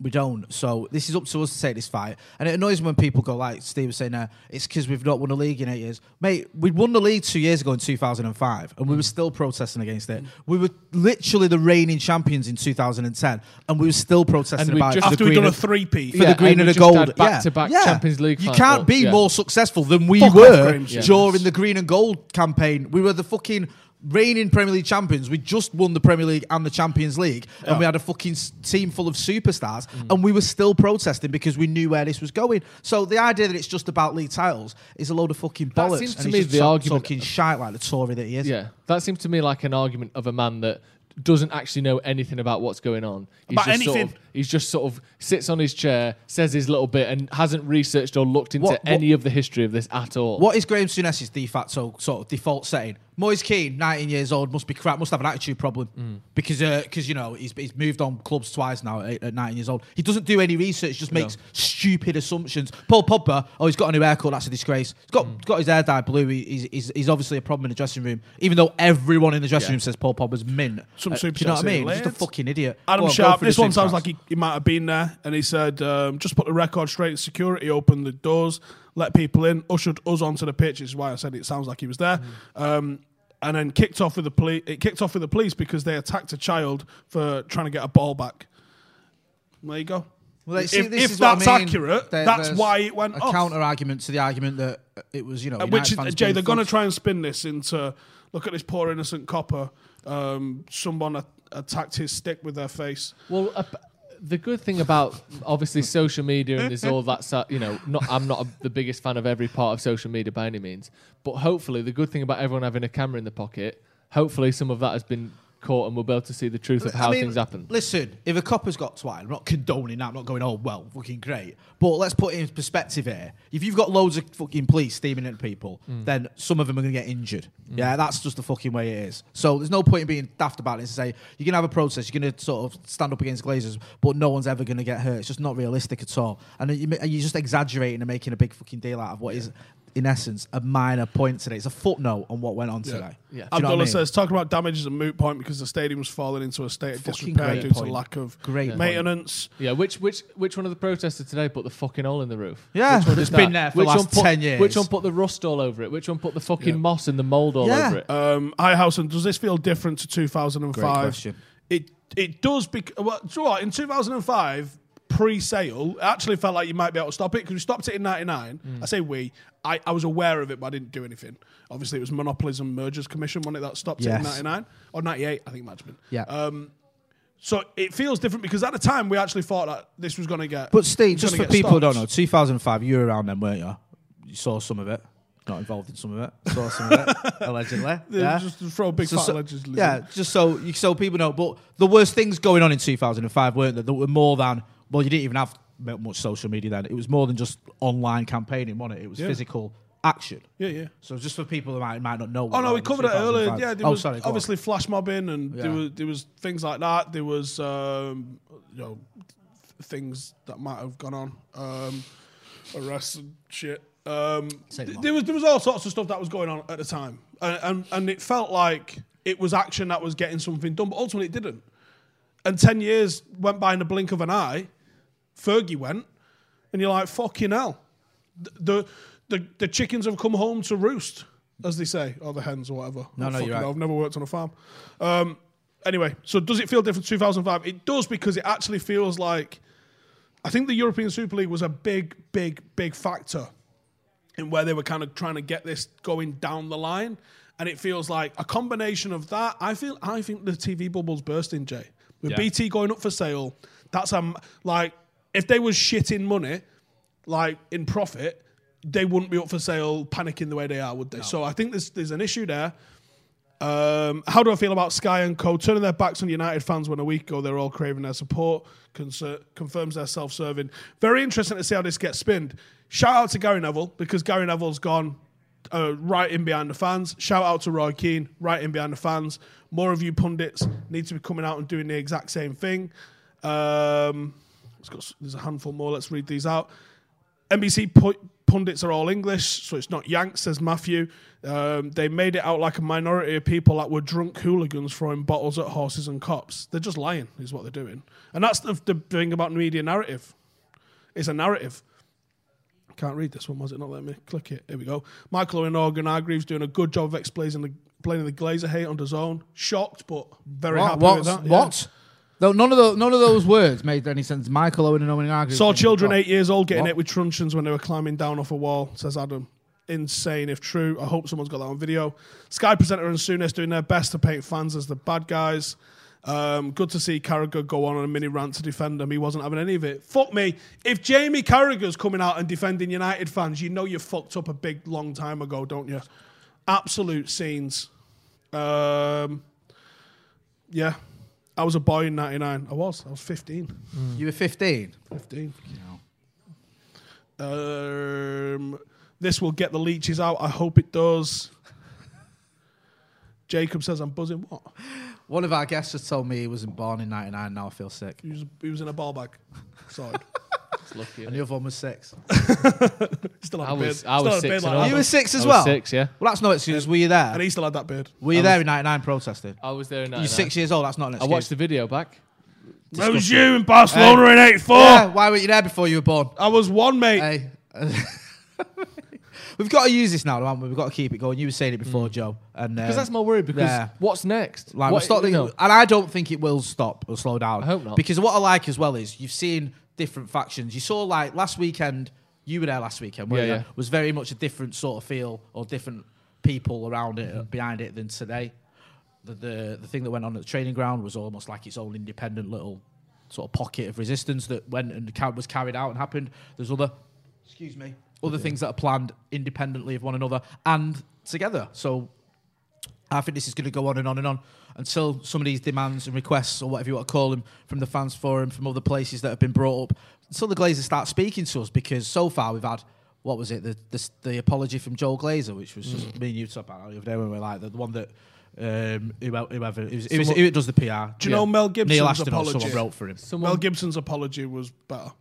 we don't. So this is up to us to take this fight. And it annoys me when people go like Steve was saying, uh, "It's because we've not won a league in eight years." Mate, we won the league two years ago in 2005, and we Mm. were still protesting against it. We were literally the reigning champions in 2010, and we were still protesting And we about just- it After we've done a and- three-peat. for Yeah, the green and and we the just gold. had back-to-back. Champions League You final- can't be yeah. more successful than we Fuck off, were Graeme during the green and gold campaign. We were the fucking reigning Premier League champions. We just won the Premier League and the Champions League, and we had a fucking team full of superstars, Mm. and we were still protesting because we knew where this was going. So the idea that it's just about league titles is a load of fucking That bollocks. seems to and me the argument- talking shite like the Tory that he is. Yeah, that seems to me like an argument of a man that doesn't actually know anything about what's going on. He's About just Sort anything. of, he's just sort of sits on his chair, says his little bit, and hasn't researched or looked into What- what- any of the history of this at all. What is Graeme Souness's de facto sort of default setting? Moise Kean, 19 years old, must be crap, must have an attitude problem Mm. because because you know he's, he's moved on clubs twice now at, at 19 years old. He doesn't do any research, just makes stupid assumptions. Paul Pogba, oh, he's got a new haircut, that's a disgrace. He's got Mm. got his hair dyed blue. He- He's, he's, he's obviously a problem in the dressing room, even though everyone in the dressing Yeah. room says Paul Pogba's mint. Some Uh, do super you know what I mean? in He's just a fucking idiot. Adam Go on, go Sharp. This one sounds like he, he might have been there, and he said, um, "Just put the record straight. Security opened the doors, let people in, ushered us onto the pitch." Which is why I said it sounds like he was there. Um, and then kicked off with the police. It kicked off with the police because they attacked a child for trying to get a ball back. There you go. Well, if see, this if is what I that's mean. accurate, There- that's why it went a off. counter argument to the argument that uh, it was, you know, Uh, United which is, fans Jay, they're going to try and spin this into look at this poor innocent copper. Um, someone attacked his stick with their face. Well, uh, the good thing about obviously social media and there's all that, you know, not I'm not a, the biggest fan of every part of social media by any means, but hopefully the good thing about everyone having a camera in the pocket, hopefully some of that has been caught and we'll be able to see the truth of how I mean, things happen. Listen, if a copper's got twat, I'm not condoning that. I'm not going, oh, well, fucking great. But let's put it in perspective here. If you've got loads of fucking police steaming at people, Mm. then some of them are going to get injured. Yeah, that's just the fucking way it is. So there's no point in being daft about it and say, you're going to have a protest, you're going to sort of stand up against Glazers, but no one's ever going to get hurt. It's just not realistic at all. And you- you're just exaggerating and making a big fucking deal out of what is, in essence, a minor point today. It's a footnote on what went on today. Yeah. Do you know Abdullah what I mean? says talking about damage is a moot point because the stadium's fallen into a state of Fucking disrepair great due to lack of Great point. maintenance. Yeah, which which which one of the protesters today put the fucking hole in the roof? Yeah, which one it's did been that? there for the last put, 10 years. Which one put the rust all over it? Which one put the fucking Yeah. moss and the mold all Yeah. over it? Um, Ihausen, does this feel different to 2005? Question. It it does because well, do you know what? In 2005, pre-sale, it actually felt like you might be able to stop it because we stopped it in '99. Mm. I say we. I, I was aware of it, but I didn't do anything. Obviously, it was Monopolies and Mergers Commission when it that stopped it in '99 or '98. I think it might have been. Yeah. Um, so it feels different because at the time we actually thought that this was going to get. But Steve, just for people who don't know, 2005, you were around then, weren't you? You saw some of it. Not involved in some of it. Saw some of it, allegedly. Yeah. Just throw a big So- fat so- allegedly. yeah, just so so people know. But the worst things going on in 2005 weren't there? There were more than well, you didn't even have much social media then. It was more than just online campaigning, wasn't it? It was Yeah. physical action. Yeah, yeah. So just for people who might, might not know. Oh no, we covered it earlier. Yeah, there oh, was sorry, go on. obviously flash mobbing, and there was there was things like that. There was um, you know th- things that might have gone on, um, arrests and shit. Um, th- there was there was all sorts of stuff that was going on at the time, and, and and it felt like it was action that was getting something done, but ultimately it didn't. And ten years went by in the blink of an eye. Fergie went, and you're like, fucking hell. The, the, the chickens have come home to roost, as they say, or the hens or whatever. No, I no, you're right. I've never worked on a farm. Um, anyway, so does it feel different to 2005? It does because it actually feels like I think the European Super League was a big, big, big factor in where they were kind of trying to get this going down the line. And it feels like a combination of that. I feel I think the TV bubble's bursting, Jay. With Yeah. BT going up for sale, that's um like if they was shitting money, like in profit, they wouldn't be up for sale panicking the way they are, would they? So I think there's there's an issue there. Um, how do I feel about Sky and Co turning their backs on United fans when a week ago they're all craving their support? Confirms they're self-serving. Very interesting to see how this gets spinned. Shout out to Gary Neville because Gary Neville's gone. uh, right in behind the fans. Shout out to Roy Keane, right in behind the fans. More of you pundits need to be coming out and doing the exact same thing. Um, it's got, there's a handful more. Let's read these out. NBC pu- pundits are all English, so it's not Yanks, says Matthew. Um, they made it out like a minority of people that were drunk hooligans throwing bottles at horses and cops. They're just lying, is what they're doing. And that's the, the thing about media narrative. It's a narrative. Can't read this one, was it? Not let me click it. Here we go. Michael Owen Organ Hargreaves doing a good job of explaining the, explaining the Glazer hate on the zone. Shocked, but very What? happy What? with that. yeah. Though none of those none of those words made any sense. Michael Owen and Owen Hargreaves. Saw children eight years old getting What? hit with truncheons when they were climbing down off a wall, says Adam. Insane if true. I hope someone's got that on video. Sky presenter and Souness doing their best to paint fans as the bad guys. Um, good to see Carragher go on a mini rant to defend him. He wasn't having any of it. Fuck me. If Jamie Carragher's coming out and defending United fans, you know you fucked up a big long time ago, don't you? Absolute scenes. Um, yeah. I was a boy in 99. I was. I was 15. You were 15. 15. Um, this will get the leeches out. I hope it does. Jacob says I'm buzzing. What? One of our guests just told me he wasn't born in '99. Now I feel sick. He was, he was in a ball bag. Sorry. It's lucky. And the other one was six. Still had I a beard. was, I Still was had a six. beard and like all. that. You were six as I was well? Six, yeah. Well, that's no excuse. Were you there? And he still had that beard. Were you I there was- in '99 protesting? I was there in You're 99. six years old. That's not an excuse. I excuse. watched the video back. That was you in Barcelona in 84. Yeah, why were you there before you were born? I was one, mate. Hey. We've got to use this now, haven't we? We've got to keep it going. You were saying it before, Joe. And Because um, that's my worry. Because yeah. what's next? Like, what, we'll stop the- you know, and I don't think it will stop or slow down. I hope not. Because what I like as well is you've seen different factions. You saw like last weekend. You were there last weekend. weren't Yeah, you? yeah. Was very much a different sort of feel or different people around it Mm-hmm. behind it than today. The, the the thing that went on at the training ground was almost like its own independent little sort of pocket of resistance that went and ca- was carried out and happened. There's other, excuse me, other things that are planned independently of one another and together. So I think this is going to go on and on and on until some of these demands and requests, or whatever you want to call them, from the fans forum, from other places that have been brought up, until the Glazers start speaking to us. Because so far we've had what was it, the the, the apology from Joel Glazer, which was just me and you talking about the other day when we were like the, the one that. Um, whoever, whoever it was, it was, Someone- who does the PR? Do you know Mel Gibson's Neil Ashton or apology? someone wrote for him. someone, Mel Gibson's apology was better.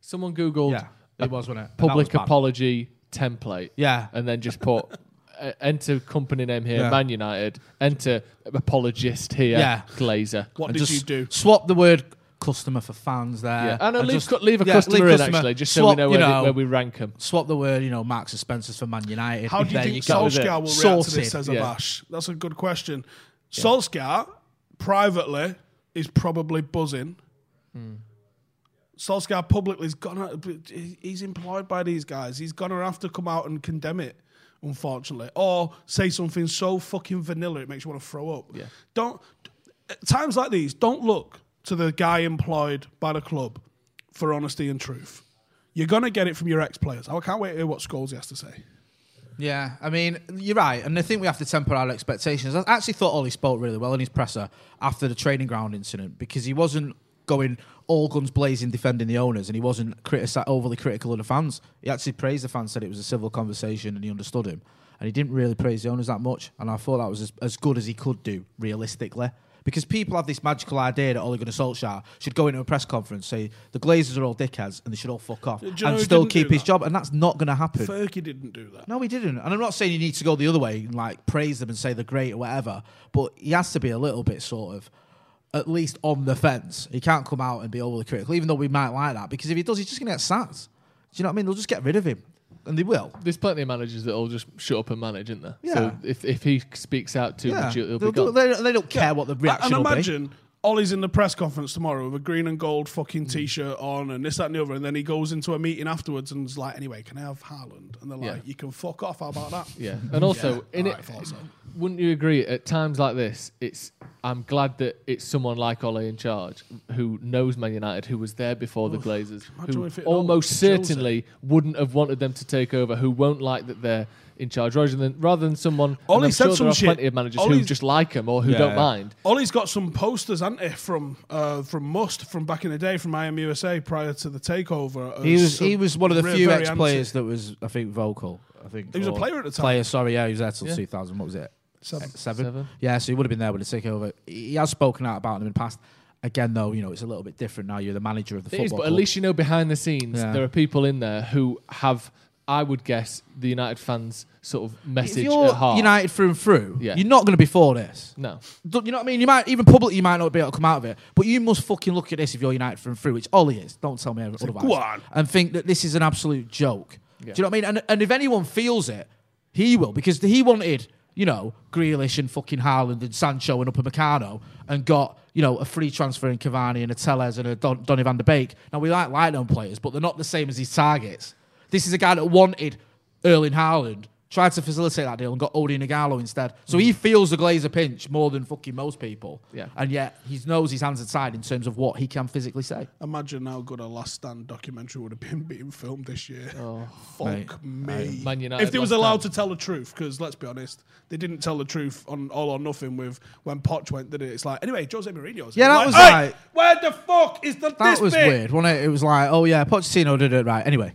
someone googled Yeah, it was, wasn't it? Public was apology template. Yeah, and then just put uh, enter company name here, Yeah. Man United. Enter apologist here, Yeah. Glazer. What And did just you do? Swap the word customer for fans there. Yeah, and, uh, leave, just- cu- leave a yeah, customer leave in customer. actually, just so Swap, we know you where, know, they, where we rank them. swap the word, you know, Marks and Spencers for Man United. How do you There think go. Solskjaer will react to this, Sorted. says Yeah. Abash? That's a good question. Solskjaer, privately, is probably buzzing. Solskjaer publicly is gonna. He's employed by these guys. He's gonna have to come out and condemn it, unfortunately, or say something so fucking vanilla it makes you want to throw up. Yeah. Don't. At times like these, don't look to the guy employed by the club for honesty and truth. You're gonna get it from your ex-players. I can't wait to hear what Scholes has to say. Yeah, I mean, you're right, and I think we have to temper our expectations. I actually thought Ole spoke really well in his presser after the training ground incident because he wasn't going all guns blazing defending the owners, and he wasn't critici- overly critical of the fans. He actually praised the fans, said it was a civil conversation, and he understood him. And he didn't really praise the owners that much, and I thought that was as, as good as he could do realistically. Because people have this magical idea that Ole Gunnar Solskjaer should go into a press conference, say the Glazers are all dickheads and they should all fuck off, know and still keep his job, and that's not going to happen. Fergie didn't do that. No, he didn't. And I'm not saying you need to go the other way and like praise them and say they're great or whatever, but he has to be a little bit sort of at least on the fence. He can't come out and be overly critical, even though we might like that, because if he does, he's just going to get sacked. Do you know what I mean? They'll just get rid of him. And they will. There's plenty of managers that will just shut up and manage, isn't there? Yeah. So if, if he speaks out too Yeah. much, he'll, he'll They'll be do- gone. they, they don't care what the reaction and will be. imagine Ole's in the press conference tomorrow with a green and gold fucking t-shirt on and this, that, and the other, and then he goes into a meeting afterwards and is like, "Anyway, can I have Haaland?" And they're like, Yeah. "You can fuck off." How about that? Yeah, and also in Alright, it, thought so. wouldn't you agree? At times like this, it's I'm glad that it's someone like Ole in charge who knows Man United, who was there before the Glazers, imagine who if it all almost certainly wouldn't have wanted them to take over, who won't like that they're in charge, rather than rather than someone. and Ole I'm said sure some there are shit. plenty of managers who just like him or who Yeah. don't mind. Ole's got some posters, hasn't he, from uh, from Must from back in the day from IMUSA prior to the takeover. He was he was one of the few ex players that was I think vocal. I think He was a player at the time. Player, sorry, yeah, he was there till Yeah. 2000. What was it? Seven. Seven. Seven. Yeah, so he would have been there with the takeover. He has spoken out about him in the past. Again, though, you know, it's a little bit different now. You're the manager of the It football. is, but at least you know behind the scenes Yeah. there are people in there who have, I would guess, the United fans' sort of if message you're at heart. United through and through, Yeah. you're not going to be for this. No, Don't- You know what I mean? You might even publicly, you might not be able to come out of it, but you must fucking look at this if you're United through and through, which Ole is. Don't tell me otherwise. go on. And think that this is an absolute joke. Yeah. Do you know what I mean? And, and if anyone feels it, he will because he wanted, you know, Grealish and fucking Haaland and Sancho and Upamecano and got, you know, a free transfer in Cavani and a Telles and a Don, Donny van de Beek. Now, we like light them players, but they're not the same as his targets. This is a guy that wanted Erling Haaland, tried to facilitate that deal and got Odion Ighalo instead. So he mm. feels the Glazer pinch more than fucking most people. Yeah. And yet he knows his hands are tied in terms of what he can physically say. Imagine how good a Last Stand documentary would have been being filmed this year. Oh, Fuck me. Man United if they was Last allowed Stand. to tell the truth, because let's be honest, they didn't tell the truth on All or Nothing with when Poch went, did it? It's like, anyway, Jose Mourinho's. Yeah, that like, was "Hey, like- where the fuck is the, That this was bit? weird, wasn't it? It was like, oh yeah, Pochettino did it right. Anyway,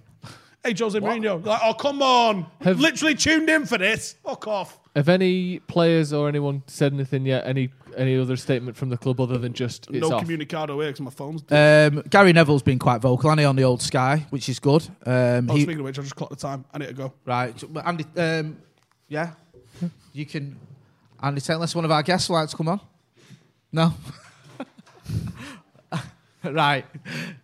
Hey, Jose Mourinho. Like, oh, come on. Have- Literally tuned in for this. Fuck off. have any players or anyone said anything yet? Any any other statement from the club other than just it's no off? communicado here because my phone's dead. um, Gary Neville's been quite vocal, hasn't he, on the old Sky, which is good. Um, oh, he- speaking of which, I just clocked the time. I need to go. right, Andy, um, yeah, you can. Andy, Tate, unless one of our guests would like to come on. No. right.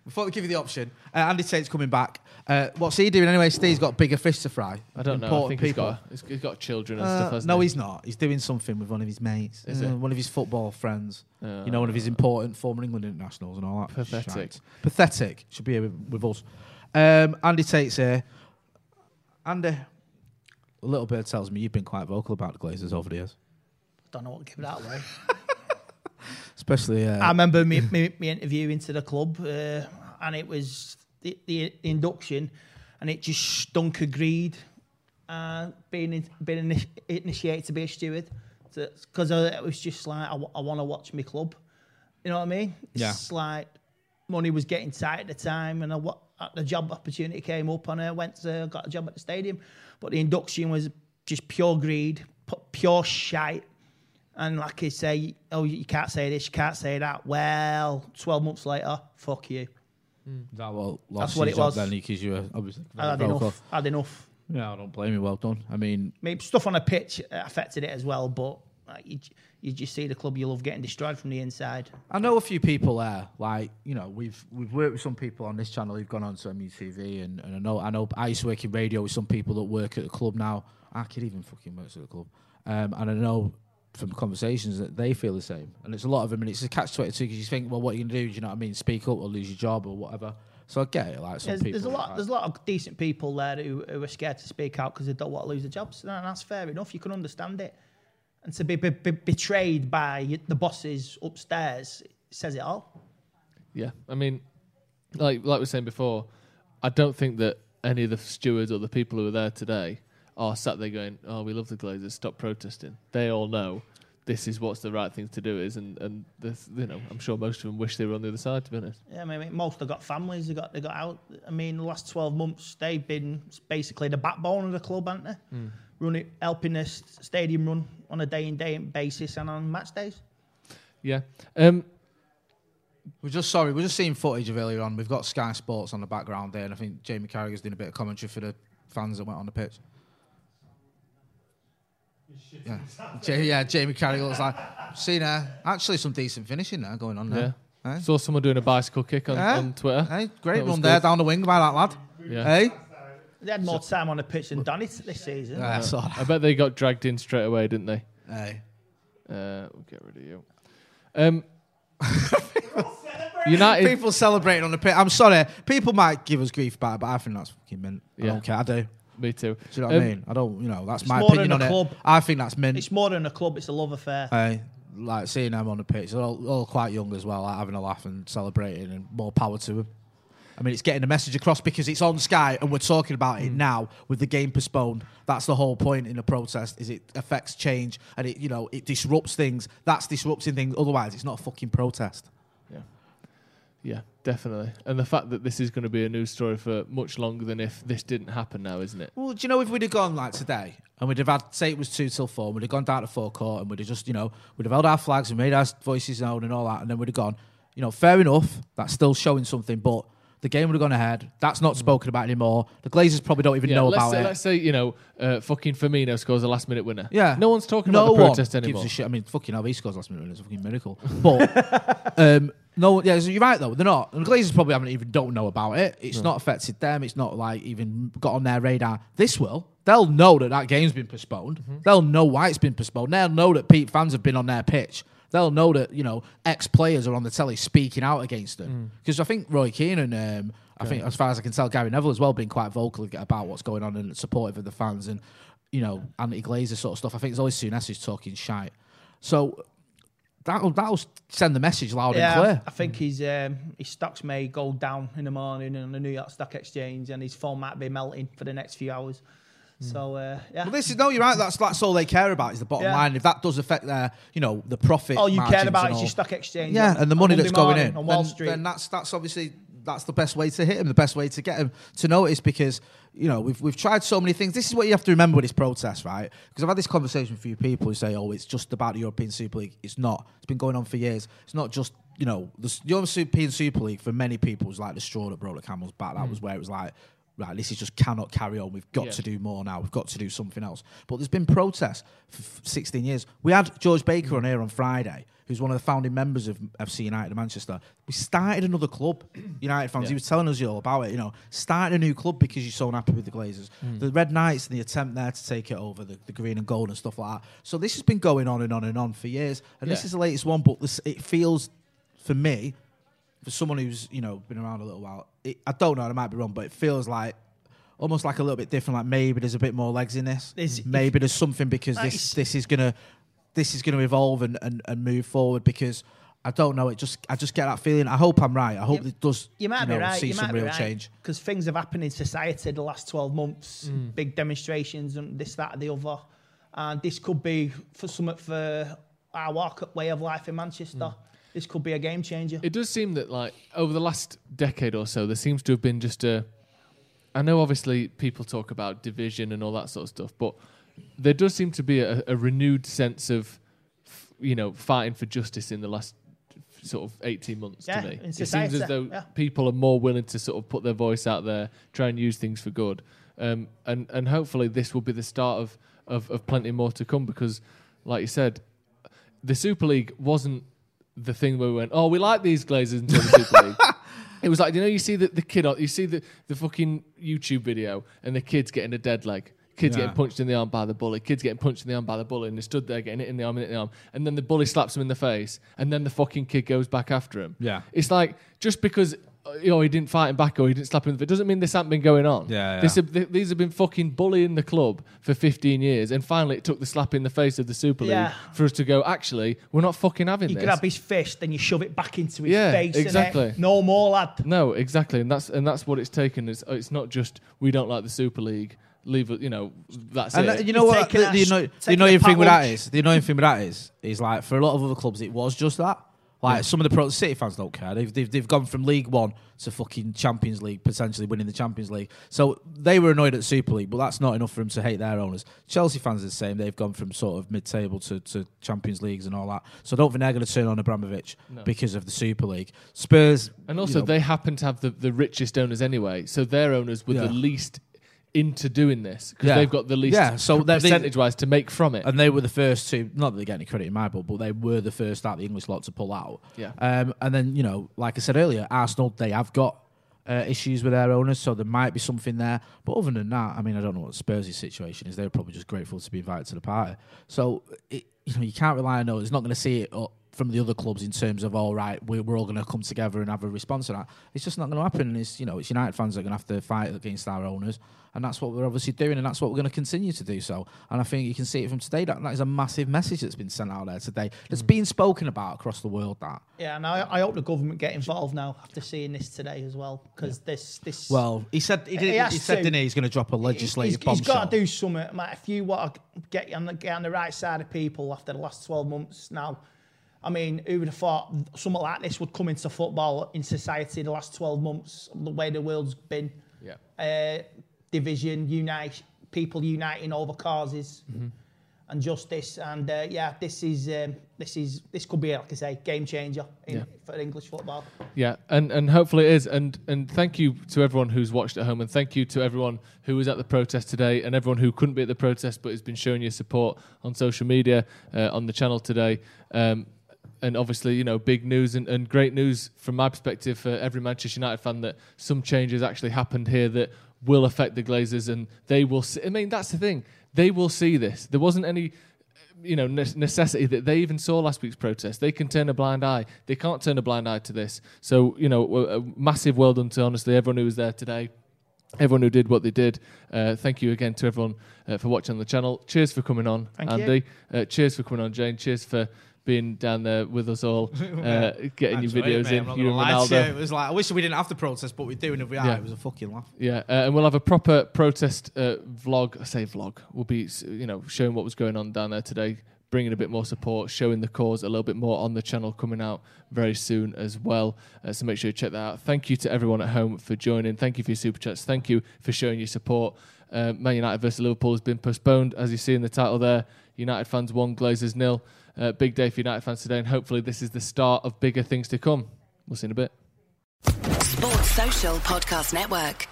Before we give you the option, uh, Andy Tate's coming back. Uh, what's he doing anyway? Steve's got bigger fish to fry. I don't know. I Important think he's people. got he's, he's got children and Uh, stuff. Hasn't no, he? he's not. He's doing something with one of his mates. Is Uh, it? One of his football friends. Uh, you know, one of his important former England internationals and all that. Pathetic. shite. Pathetic. Should be here with, with us. Um, Andy Tate's here. Andy, a little bit tells me you've been quite vocal about the Glazers over the years. I don't know what to give that away. Especially. Uh, I remember me, me, me interview into the club, uh, and it was the, the induction, and it just stunk of greed. Uh, being in, being initi- initiated to be a steward, because it was just like I, want to watch my club. You know what I mean? Yeah. It's like money was getting tight at the time, and I, wa- uh, the job opportunity came up, and I went to got a job at the stadium. But the induction was just pure greed, pure shite. And like I say, oh, you can't say this, you can't say that. Well, 12 months later, fuck you. that well, That's what it was. then because you were obviously I had enough. I had enough. Yeah, I don't blame you. Well done. I mean, Maybe stuff on the pitch affected it as well, but like, you, you just see the club you love getting destroyed from the inside. I know a few people there. Like you know, we've we've worked with some people on this channel who've gone on to MUTV, and, and I know I know I used to work in radio with some people that work at the club now. Our kid even fucking works at the club, um, and I know from conversations that they feel the same. And it's a lot of them, and it's a catch twenty two because you think, well, what are you gonna do? Do you know what I mean? Speak up or lose your job or whatever. So I get it. Like some There's, people, there's a lot. like- There's a lot of decent people there who, who are scared to speak out because they don't want to lose their jobs. And that's fair enough. You can understand it. And to be, be, be betrayed by the bosses upstairs says it all. Yeah, I mean, like like we were saying before, I don't think that any of the stewards or the people who are there today are sat there going, "Oh, we love the Glazers. Stop protesting." They all know this is what's the right thing to do is, and and this, you know, I'm sure most of them wish they were on the other side. To be honest, Yeah, I mean, most have got families. They got they got out. I mean, the last twelve months they've been basically the backbone of the club, haven't they? Running, helping the stadium run on a day in day basis and on match days. yeah. Um, We're just sorry. We're just seeing footage of earlier on. We've got Sky Sports on the background there, and I think Jamie Carragher's doing a bit of commentary for the fans that went on the pitch. Yeah, Ja- yeah. Jamie Carragher looks like seen uh, actually some decent finishing there going on yeah. there. Eh? Saw someone doing a bicycle kick on, Eh? on Twitter. Hey, great That was run there good. down the wing by that lad. Yeah. Hey, They had more time on the pitch than Donny this season. yeah, I saw that. I bet they got dragged in straight away, didn't they? Hey. Uh, we'll get rid of you. Um, United. People celebrating on the pitch. I'm sorry. People might give us grief about it, but I think that's fucking mint. I Yeah. don't care. I do. Me too. Do you know what Um, I mean? I don't. You know, that's It's my more opinion than on a it. club. I think that's mint. It's more than a club; it's a love affair. Hey, like seeing them on the pitch, they're all, all quite young as well, like having a laugh and celebrating, and more power to them. I mean, it's getting a message across because it's on Sky and we're talking about it now with the game postponed. That's the whole point in the protest. Is it affects change and it you know it disrupts things. That's disrupting things. Otherwise, it's not a fucking protest. Yeah. Definitely. And the fact that this is going to be a news story for much longer than if this didn't happen now, isn't it? Well, do you know if we'd have gone like today and we'd have had say it was two till four, and we'd have gone down to forecourt and we'd have just you know we'd have held our flags and made our voices known and all that, and then we'd have gone. You know, fair enough. That's still showing something, but the game would have gone ahead. That's not spoken about anymore. The Glazers probably don't even Yeah, know let's about say, it. let's say, you know, uh, fucking Firmino scores a last minute winner. Yeah. No one's talking no about the one protest anymore. Gives a shit. I mean, fucking hell, he scores last minute. Winner. It's a fucking miracle. But um, no, yeah, so you're right though. They're not. And the Glazers probably haven't even don't know about it. It's not affected them. It's not like even got on their radar. This will. They'll know that that game's been postponed. Mm-hmm. They'll know why it's been postponed. They'll know that Pete fans have been on their pitch. They'll know that you know ex players are on the telly speaking out against them. Mm. Because I think Roy Keane and um, I think as far as I can tell, Gary Neville as well been quite vocal about what's going on and supportive of the fans and you know anti Glazer sort of stuff. I think it's always Souness who's talking shite. So that'll that'll send the message loud and clear. I think his um, his stocks may go down in the morning on the New York Stock Exchange, and his phone might be melting for the next few hours. So uh, yeah. Well, this is no, you're right. That's that's all they care about is the bottom Yeah. line. If that does affect their, you know, the profit. all you care about is your stock exchange. Yeah, and the on money Monday that's going in. on Wall then, Street. then that's that's obviously that's the best way to hit him. The best way to get him to notice because you know we've we've tried so many things. This is what you have to remember with this protest, right? Because I've had this conversation with a few people who say, "Oh, it's just about the European Super League." It's not. It's been going on for years. It's not just you know the the European Super League for many people was like the straw that broke the camel's back. That hmm. was where it was like. Right, this is just cannot carry on. We've got Yeah. to do more now. We've got to do something else. But there's been protests for f- 16 years. We had George Baker mm. on here on Friday, who's one of the founding members of FC United of Manchester. We started another club, United fans. Yeah. He was telling us all about it. You know, started a new club because you're so unhappy with the Glazers. Mm. The Red Knights and the attempt there to take it over, the, the green and gold and stuff like that. So this has been going on and on and on for years. And this is the latest one. But this, it feels, for me, for someone who's you know been around a little while, it, I don't know. I might be wrong, but it feels like almost like a little bit different. Like maybe there's a bit more legs in this. There's- maybe there's something because Like, this this is gonna this is gonna evolve and, and, and move forward because. I don't know. It just I just get that feeling. I hope I'm right. I hope You- it does. You might know, be right. See you some might real right. change. because things have happened in society the last twelve months. Mm. Big demonstrations and this, that, and the other, and this could be for some for our walk way of life in Manchester. Mm. This could be a game changer. It does seem that, like, over the last decade or so, there seems to have been just a. I know, obviously, people talk about division and all that sort of stuff, but there does seem to be a, a renewed sense of, f- you know, fighting for justice in the last sort of 18 months Yeah, to me. It seems as though yeah. people are more willing to sort of put their voice out there, try and use things for good. Um, and, and hopefully, this will be the start of, of, of plenty more to come because, like you said, the Super League wasn't the thing where we went, oh, we like these Glazers until the Super League. It was like, you know, you see the, the kid, on- you see the, the fucking YouTube video and the kid's getting a dead leg. Kids Yeah. getting punched in the arm by the bully. Kids getting punched in the arm by the bully, and they stood there getting it in the arm, in the arm, and then the bully slaps him in the face, and then the fucking kid goes back after him. Yeah. it's like just because you know he didn't fight him back or he didn't slap him, it doesn't mean this hasn't been going on. Yeah, yeah. This have, th- these have been fucking bullying the club for 15 years, and finally it took the slap in the face of the Super League Yeah. for us to go. Actually, we're not fucking having You this. grab his fist, then you shove it back into his Yeah, face. exactly. innit? No more, lad. No, exactly, and that's and that's what it's taken. It's it's not just we don't like the Super League. Leave it, you know. That's And uh, it. you know You've what? taken The, that the, sh- anno- the taken annoying the thing with that punch. is the annoying thing with that is is like for a lot of other clubs it was just that. Like some of the pro City fans don't care. They've, they've they've gone from League One to fucking Champions League, potentially winning the Champions League. So they were annoyed at Super League, but that's not enough for them to hate their owners. Chelsea fans are the same. They've gone from sort of mid-table to, to Champions Leagues and all that. So I don't think they're going to turn on Abramovich No. because of the Super League. Spurs and you also, know, they happen to have the, the richest owners anyway, so their owners were Yeah. the least into doing this because Yeah. they've got the least Yeah, so they- they- percentage-wise to make from it. and they were the first to not that they get any credit in my book, but they were the first out of the English lot to pull out. Yeah. Um, and then you know, like I said earlier, Arsenal they have got uh, issues with their owners, so there might be something there. But other than that, I mean, I don't know what Spurs' situation is. They're probably just grateful to be invited to the party. So it, you know, you can't rely on those. It's not going to see it up from the other clubs in terms of all right, we're, we're all going to come together and have a response to that. It's just not going to happen. It's you know, it's United fans that are going to have to fight against our owners, and that's what we're obviously doing, and that's what we're going to continue to do. So, and I think you can see it from today. That that is a massive message that's been sent out there today. That's Mm. been spoken about across the world. That Yeah, and I, I hope the government get involved now after seeing this today as well, because this this well, he said he, did, He he, said to. didn't he? He's going to drop a legislative he's, he's got to do something. Mate, if you want to get on the get on the right side of people after the last twelve months now, I mean, who would have thought something like this would come into football in society the last twelve months? The way the world's been, Yeah. uh, division, unite people uniting over causes. Mm-hmm. And justice, and uh, yeah, this is um, this is this could be like I say, game changer in, Yeah. for English football. Yeah, and, and hopefully it is. And and thank you to everyone who's watched at home, and thank you to everyone who was at the protest today, and everyone who couldn't be at the protest but has been showing your support on social media, uh, on the channel today. Um, and obviously, you know, big news and, and great news from my perspective for every Manchester United fan that some changes actually happened here that will affect the Glazers, and they will. See, I mean, that's the thing; they will see this. There wasn't any you know necessity that they even saw last week's protest. They can turn a blind eye. They can't turn a blind eye to this. So you know, massive well done to honestly everyone who was there today. Everyone who did what they did, uh, thank you again to everyone uh, for watching the channel. Cheers for coming on, Thank. Andy. Uh, cheers for coming on, Jane. Cheers for being down there with us all, uh, getting your videos in. You and Ronaldo. It was like I wish we didn't have to protest, but we do, and if we are, Yeah. it was a fucking laugh. Yeah, uh, and we'll have a proper protest uh, vlog. I say vlog. We'll be, you know, showing what was going on down there today, bringing a bit more support, showing the cause a little bit more on the channel coming out very soon as well. Uh, so make sure you check that out. Thank you to everyone at home for joining. Thank you for your super chats. Thank you for showing your support. Uh, Man United versus Liverpool has been postponed, as you see in the title there. United fans one, Glazers nil. Uh, big day for United fans today, and hopefully this is the start of bigger things to come. We'll see in a bit. Sports Social Podcast Network.